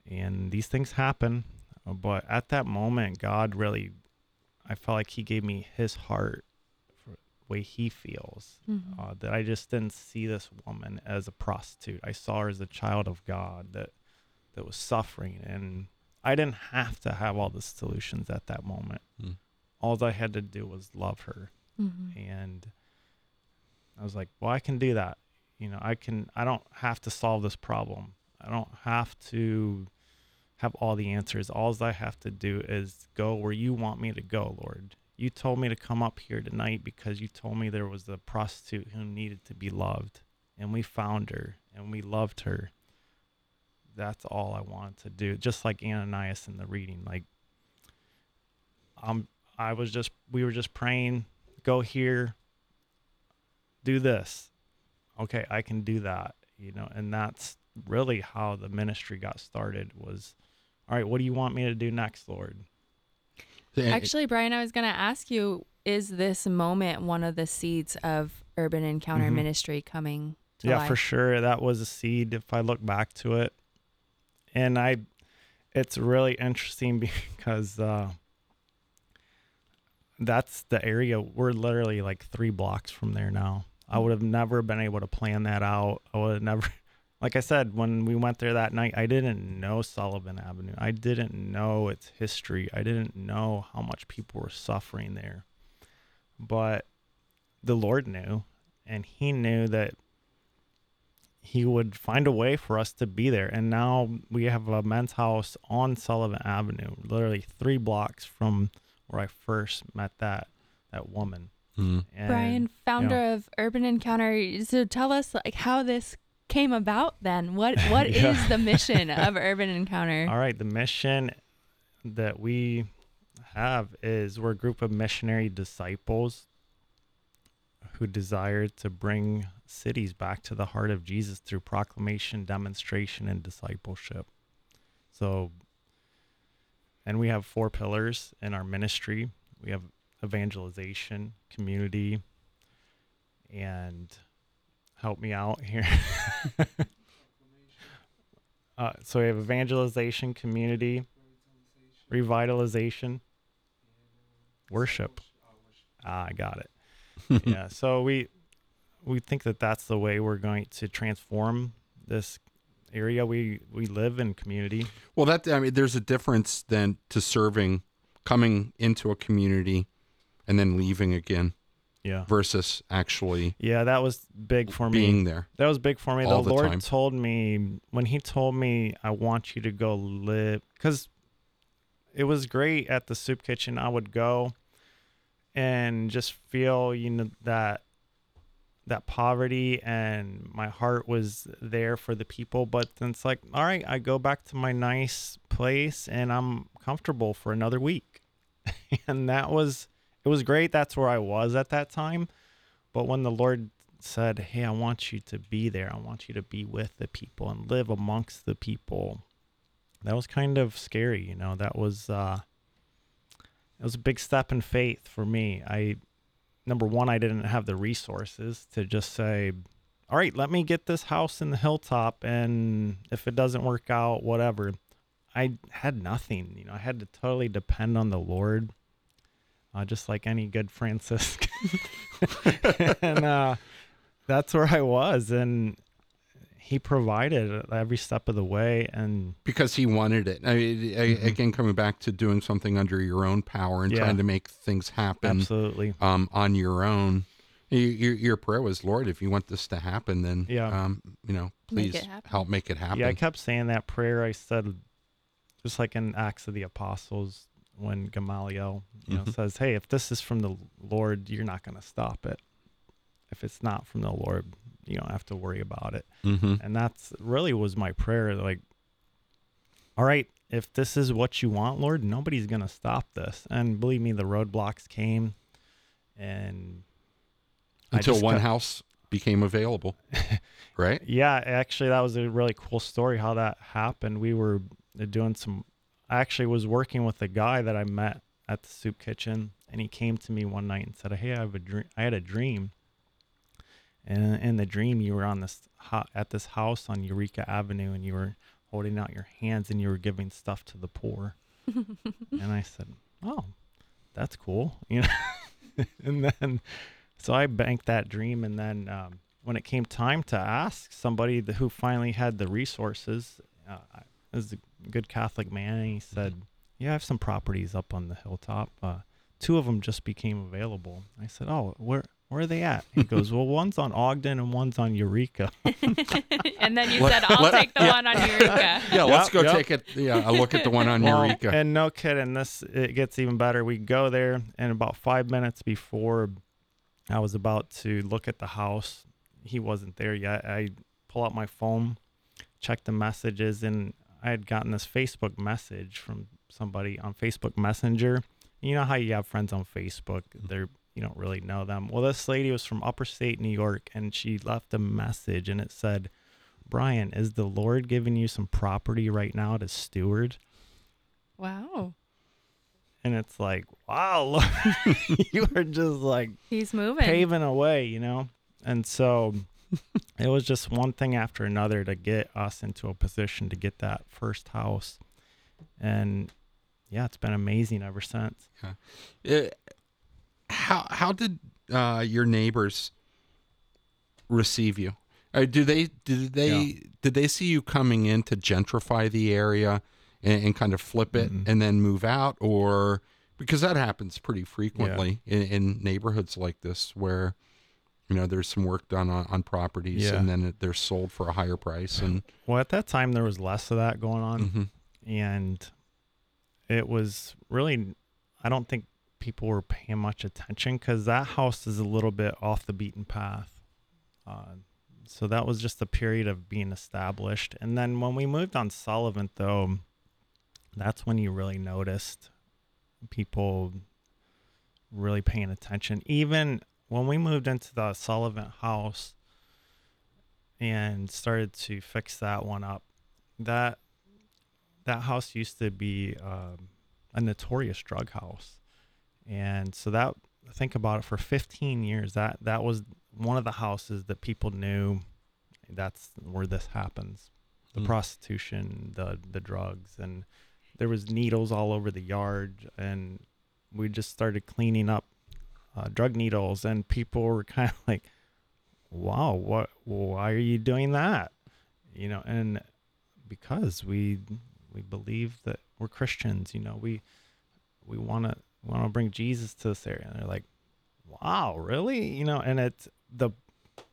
And these things happen, but at that moment, God really, I felt like He gave me His heart for the way He feels. Mhm. Uh, that I just didn't see this woman as a prostitute. I saw her as a child of God that that was suffering, and I didn't have to have all the solutions at that moment. Mm. All I had to do was love her, Mhm. and I was like, "Well, I can do that. You know, I can. I don't have to solve this problem. I don't have to have all the answers. All I have to do is go where you want me to go, Lord. You told me to come up here tonight because you told me there was a prostitute who needed to be loved, and we found her and we loved her. That's all I wanted to do. Just like Ananias in the reading, like um, I was just we were just praying, go here, do this. Okay, I can do that, you know, and that's really how the ministry got started was all right, what do you want me to do next, Lord? Actually, Bryan, I was going to ask you is this moment one of the seeds of Urban Encounter Mhm. Ministry coming to yeah life? for sure. That was a seed if i look back to it. And i it's really interesting because uh that's the area we're literally like three blocks from there now. I would have never been able to plan that out. I would have never like i said when we went there that night i didn't know sullivan avenue i didn't know its history i didn't know how much people were suffering there but the lord knew and he knew that he would find a way for us to be there. And now we have a men's house on Sullivan Avenue, literally three blocks from where I first met that that woman. Mm. And, Bryan, founder of Urban Encounter. So tell us like how this came about then. What what is Yeah. the mission of Urban Encounter? All right, the mission that we have is we're a group of missionary disciples who desire to bring cities back to the heart of Jesus through proclamation, demonstration, and discipleship. So, and we have four pillars in our ministry we have evangelization, community, and help me out here. uh, so, we have evangelization, community, revitalization, worship. Ah, I got it yeah so we we think that that's the way we're going to transform this area we we live in community Well, that I mean, there's a difference then to serving, coming into a community, and then leaving again yeah. versus actually yeah that was big for me. being there. that was big for me. all the the lord time. told me when he told me i want you to go live because it was great at the soup kitchen. I would go and just feel you know that that poverty and my heart was there for the people. But then it's like all right i go back to my nice place and i'm comfortable for another week. And that was it was great that's where i was at that time but when the lord said hey i want you to be there i want you to be with the people and live amongst the people that was kind of scary you know that was uh it was a big step in faith for me i number one, I didn't have the resources to just say, all right, let me get this house in the hilltop. And if it doesn't work out, whatever. I had nothing. You know, I had to totally depend on the Lord, uh, just like any good Franciscan. and uh, that's where I was. And he provided every step of the way, and because he wanted it. I, I, Mhm. Again, coming back to doing something under your own power and Yeah. trying to make things happen absolutely, um, on your own. Y- Your, your prayer was, Lord, if you want this to happen, then Yeah. um, you know, please it happen. help make it happen. yeah, I kept saying that prayer. I said, just like in Acts of the Apostles, when Gamaliel, you know, Mhm. says, "Hey, if this is from the Lord, you're not going to stop it. If it's not from the Lord, you don't have to worry about it." hmm and that's really was my prayer like all right if this is what you want lord nobody's gonna stop this and believe me the roadblocks came and Until one house became available, right? yeah actually that was a really cool story how that happened we were doing some i actually was working with a guy that i met at the soup kitchen and he came to me one night and said hey i have a dream i had a dream. And in the dream you were on this at this house on eureka avenue and you were holding out your hands and you were giving stuff to the poor. And i said oh that's cool you know? And then so i banked that dream and then um, when it came time to ask somebody who finally had the resources uh, I- was a good catholic man and he said yeah i have some properties up on the hilltop uh, two of them just became available i said oh where where are they at he goes well one's on ogden and one's on eureka and then you Let- said, I'll let- take the yeah. one on Eureka. Yeah, let's Yep, go yep. take it. Yeah, a look at the one on Well, Eureka. And no kidding, this it gets even better. We go there, and about five minutes before I was about to look at the house, he wasn't there yet. I pull out my phone, check the messages, and I had gotten this Facebook message from somebody on Facebook Messenger. You know how you have friends on Facebook? They're you don't really know them. Well, this lady was from upper state New York, and she left a message, and it said. Bryan, is the Lord giving you some property right now to steward? Wow. and it's like, wow, Lord, you are just like He's moving. paving a way, you know? And so it was just one thing after another to get us into a position to get that first house. And yeah, it's been amazing ever since. Uh, how how did uh, your neighbors receive you? Uh, do they did they Yeah. did they see you coming in to gentrify the area and, and kind of flip it Mhm. and then move out, or because that happens pretty frequently in, in neighborhoods like this where you know there's some work done on, on properties Yeah. and then it, they're sold for a higher price and Well, at that time, there was less of that going on. Mhm. and it was really i don't think people were paying much attention because that house is a little bit off the beaten path uh, so that was just a period of being established and then when we moved on sullivan though that's when you really noticed people really paying attention even when we moved into the sullivan house and started to fix that one up that that house used to be um, a notorious drug house, and so that think about it for 15 years that that was one of the houses that people knew that's where this happens the Hmm. prostitution the the drugs and there was needles all over the yard and we just started cleaning up uh, drug needles and people were kind of like wow what why are you doing that you know and because we we believe that we're Christians, you know, we we want to want to bring Jesus to this area. And they're like, "Wow, really?" You know, and it's the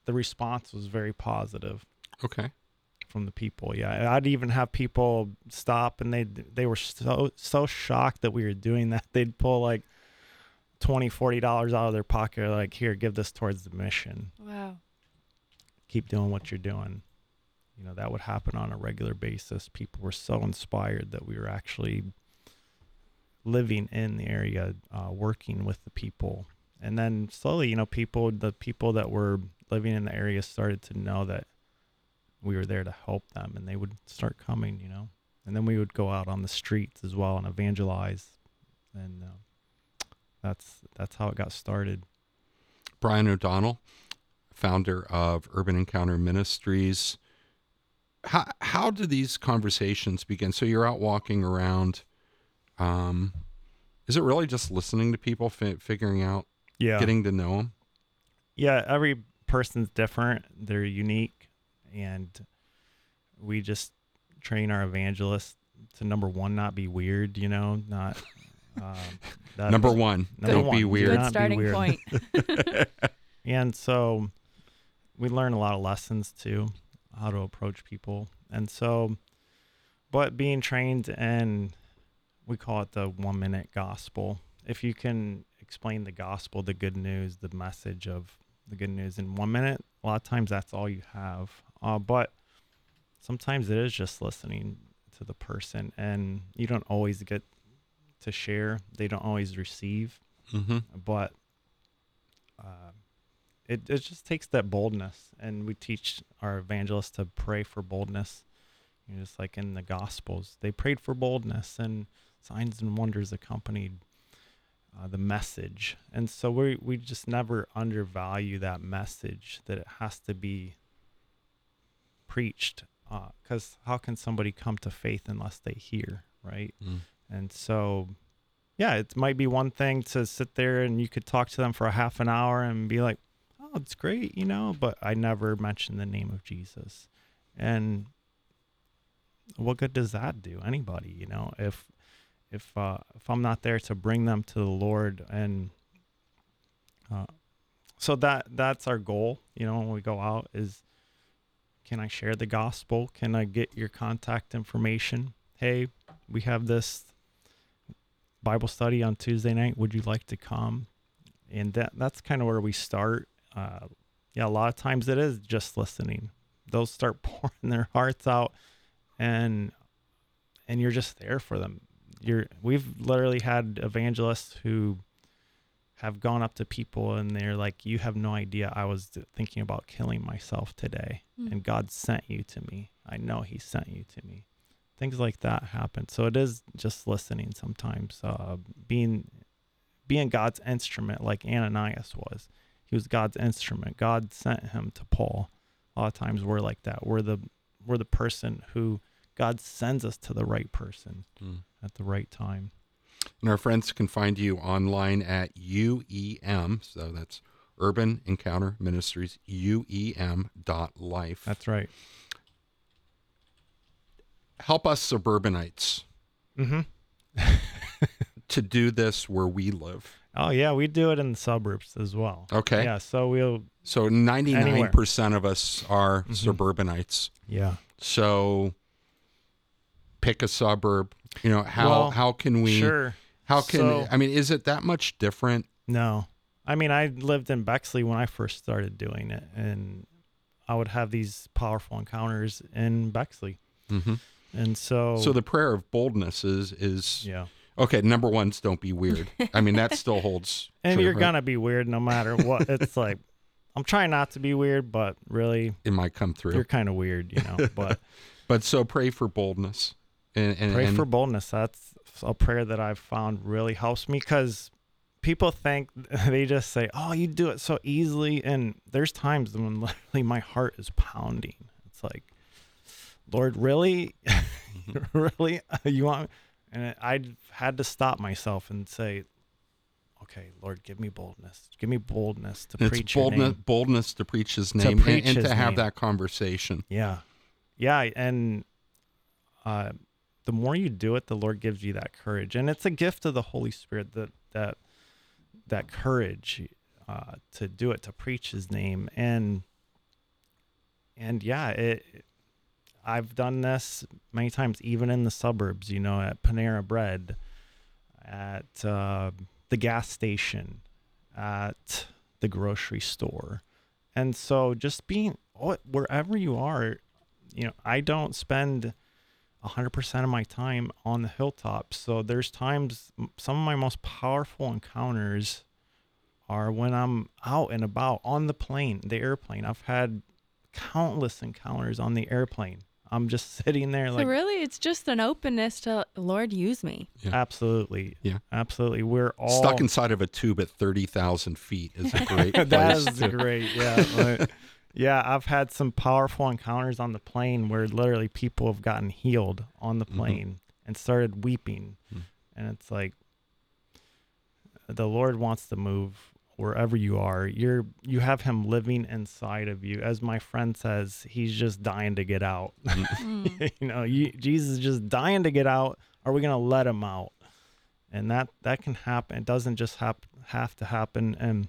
the response was very positive okay from the people. Yeah, I'd even have people stop and they they were so so shocked that we were doing that. They'd pull like 20 40 dollars out of their pocket like, "Here, give this towards the mission. Wow. Keep doing what you're doing." You know, that would happen on a regular basis. People were so inspired that we were actually living in the area, uh, working with the people. And then slowly, you know, people, the people that were living in the area started to know that we were there to help them and they would start coming, you know. And then we would go out on the streets as well and evangelize. And uh, that's that's how it got started. Bryan O'Donnell, founder of Urban Encounter Ministries. How how do these conversations begin? So you're out walking around. Um, is it really just listening to people, fi- figuring out, Yeah. getting to know them? yeah, every person's different. They're unique, and we just train our evangelists to number one, not be weird. You know, not um, that- Number one, Number don't one, be weird. Good not be starting weird. point. And so we learn a lot of lessons too, how to approach people. And so, but being trained in, we call it the one minute gospel. If you can explain the gospel, the good news, the message of the good news in one minute, a lot of times that's all you have. Uh, but sometimes it is just listening to the person, and you don't always get to share, they don't always receive hmm but uh, it it just takes that boldness, and we teach our evangelists to pray for boldness. You know, just like in the Gospels, they prayed for boldness, and signs and wonders accompanied uh, the message. And so we we just never undervalue that message that it has to be preached. Because how can somebody come to faith unless they hear, right? Mm. And so, yeah, it might be one thing to sit there and you could talk to them for a half an hour and be like, oh, it's great, you know, but I never mentioned the name of Jesus. And what good does that do anybody, you know, if if uh, if I'm not there to bring them to the Lord and uh, so that that's our goal, you know, when we go out is can I share the gospel? Can I get your contact information? Hey, we have this Bible study on Tuesday night. Would you like to come? And that that's kind of where we start. Uh, yeah, a lot of times it is just listening. Those start pouring their hearts out, and and you're just there for them. You're we've literally had evangelists who have gone up to people and they're like, "You have no idea. I was thinking about killing myself today, Hmm. and God sent you to me. I know He sent you to me." Things like that happen. So it is just listening sometimes, uh, being being God's instrument, like Ananias was. He was God's instrument. God sent him to Paul. A lot of times we're like that. We're the we're the person who God sends us to the right person Mm. at the right time. And our friends can find you online at UEM. So that's Urban Encounter Ministries, UEM dot life. That's right. Help us suburbanites Mm-hmm. to do this where we live. Oh yeah, we do it in the suburbs as well. Okay. Yeah. So we'll. So 99% of us are Mhm. suburbanites. Yeah. So pick a suburb. You know, how Well, how can we Sure. how can So- I mean is it that much different? No. I mean, I lived in Bexley when I first started doing it, and I would have these powerful encounters in Bexley. Mhm. And so. So the prayer of boldness is is Yeah. okay, number one's don't be weird. I mean that still holds And true, you're right? gonna be weird no matter what. it's like I'm trying not to be weird, but really it might come through. you're kind of weird, you know. But But so pray for boldness. And, and pray and- for boldness. That's a prayer that I've found really helps me because people think they just say, "Oh, you do it so easily," and there's times when literally my heart is pounding. It's like, Lord, really, really, you want? And I had to stop myself and say, "Okay, Lord, give me boldness. Give me boldness to it's preach boldness name." boldness to preach his name and, preach and his to have name. that conversation. Yeah. Yeah. And uh, the more you do it, the Lord gives you that courage. And it's a gift of the Holy Spirit that, that, that courage uh, to do it, to preach his name. And, and yeah, it, I've done this many times, even in the suburbs, you know, at Panera Bread, at uh, the gas station, at the grocery store. And so just being wherever you are, you know, I don't spend 100% of my time on the hilltops. So there's times some of my most powerful encounters are when I'm out and about on the plane, the airplane. I've had countless encounters on the airplane. I'm just sitting there so like really, it's just an openness to Lord use me. absolutely. Yeah. Absolutely. We're all Stuck inside of a tube at 30,000 feet is a great place. that is to- great. Yeah. Like, yeah, I've had some powerful encounters on the plane where literally people have gotten healed on the Mhm. plane and started weeping. Mm. And it's like the Lord wants to move wherever you are, you're you have him living inside of you. As my friend says, he's just dying to get out. Mm. you know, you, Jesus is just dying to get out. Are we going to let him out? And that that can happen. It doesn't just hap- have to happen in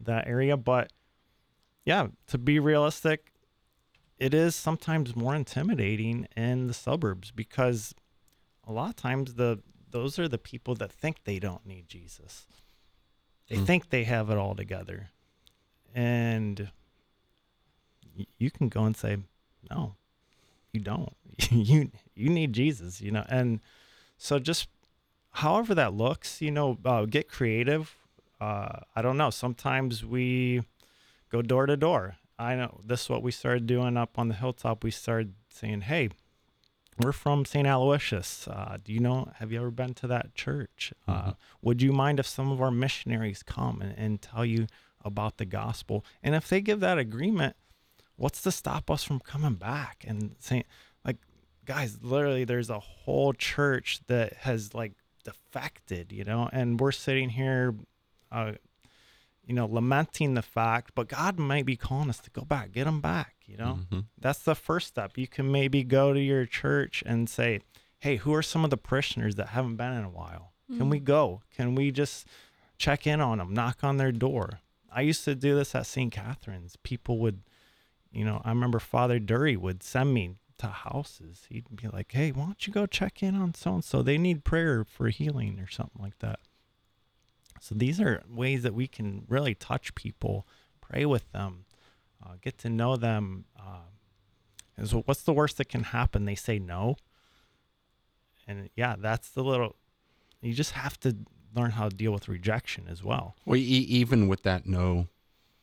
that area, but yeah, to be realistic, it is sometimes more intimidating in the suburbs because a lot of times the those are the people that think they don't need Jesus. They Mm. think they have it all together. And y- you can go and say, "No, you don't. you you need Jesus," you know. And so just however that looks, you know, uh, get creative. Uh, I don't know. Sometimes we go door to door. I know this is what we started doing up on the hilltop. We started saying, "Hey, we're from St. Aloysius. Uh, do you know? Have you ever been to that church? Uh, would you mind if some of our missionaries come and, and tell you about the gospel? And if they give that agreement, what's to stop us from coming back and saying, like, guys, literally, there's a whole church that has like defected, you know, and we're sitting here, uh, you know, lamenting the fact, but God might be calling us to go back, get them back, you know Mhm. that's the first step. You can maybe go to your church and say, "Hey, who are some of the parishioners that haven't been in a while? Can we go? Can we just check in on them, knock on their door?" I used to do this at St. Catherine's. People would, you know, I remember Father Dury would send me to houses. He'd be like, "Hey, why don't you go check in on so and so? They need prayer for healing or something like that." So these are ways that we can really touch people, pray with them, uh, get to know them. Uh, and so, what's the worst that can happen? They say no. And yeah, that's the little. You just have to learn how to deal with rejection as well. Well, e- even with that no,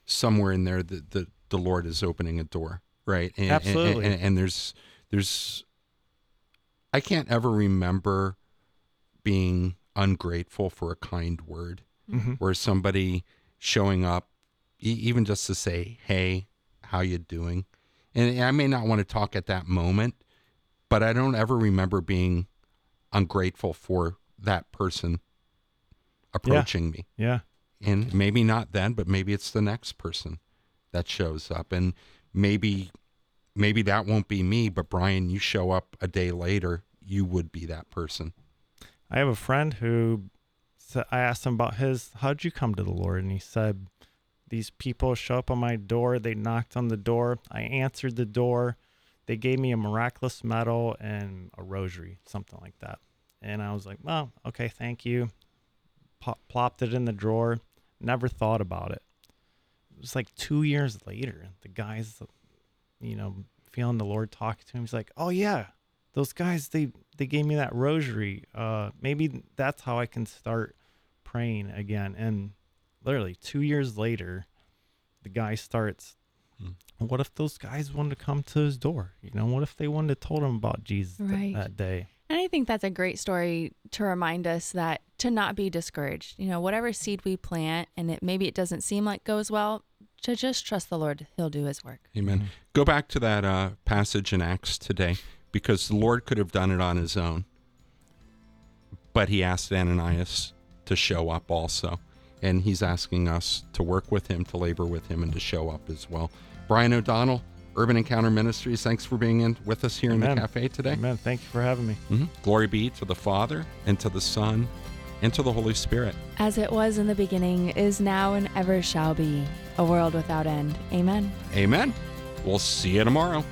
somewhere in there, the, the, the Lord is opening a door, right? And, and- Absolutely. And, and there's, there's, I can't ever remember being ungrateful for a kind word Mm-hmm. or somebody showing up, e- even just to say, "Hey, how you doing?" And I may not want to talk at that moment, but I don't ever remember being ungrateful for that person approaching me Yeah. and maybe not then but maybe it's the next person that shows up and maybe maybe that won't be me but bryan you show up a day later you would be that person I have a friend who I asked him about his, how'd you come to the Lord? And he said, These people show up on my door. They knocked on the door. I answered the door. They gave me a miraculous medal and a rosary, something like that. And I was like, Well, okay, thank you. Pop- plopped it in the drawer. Never thought about it. It was like two years later. The guy's, you know, feeling the Lord talking to him. He's like, Oh, yeah, those guys they they gave me that rosary uh maybe that's how i can start praying again and literally two years later the guy starts Hmm. what if those guys wanted to come to his door you know what if they wanted to told him about jesus th- that day And I think that's a great story to remind us that to not be discouraged. You know, whatever seed we plant and it maybe it doesn't seem like goes well, to just trust the Lord. He'll do his work. amen go back to that uh, passage in acts today because the lord could have done it on his own but he asked ananias to show up also and he's asking us to work with him to labor with him and to show up as well bryan o'donnell urban encounter ministries thanks for being in with us here in the cafe today amen thank you for having me Mhm. Glory be to the Father, and to the Son, and to the Holy Spirit. As it was in the beginning, is now, and ever shall be, a world without end. Amen. Amen. We'll see you tomorrow.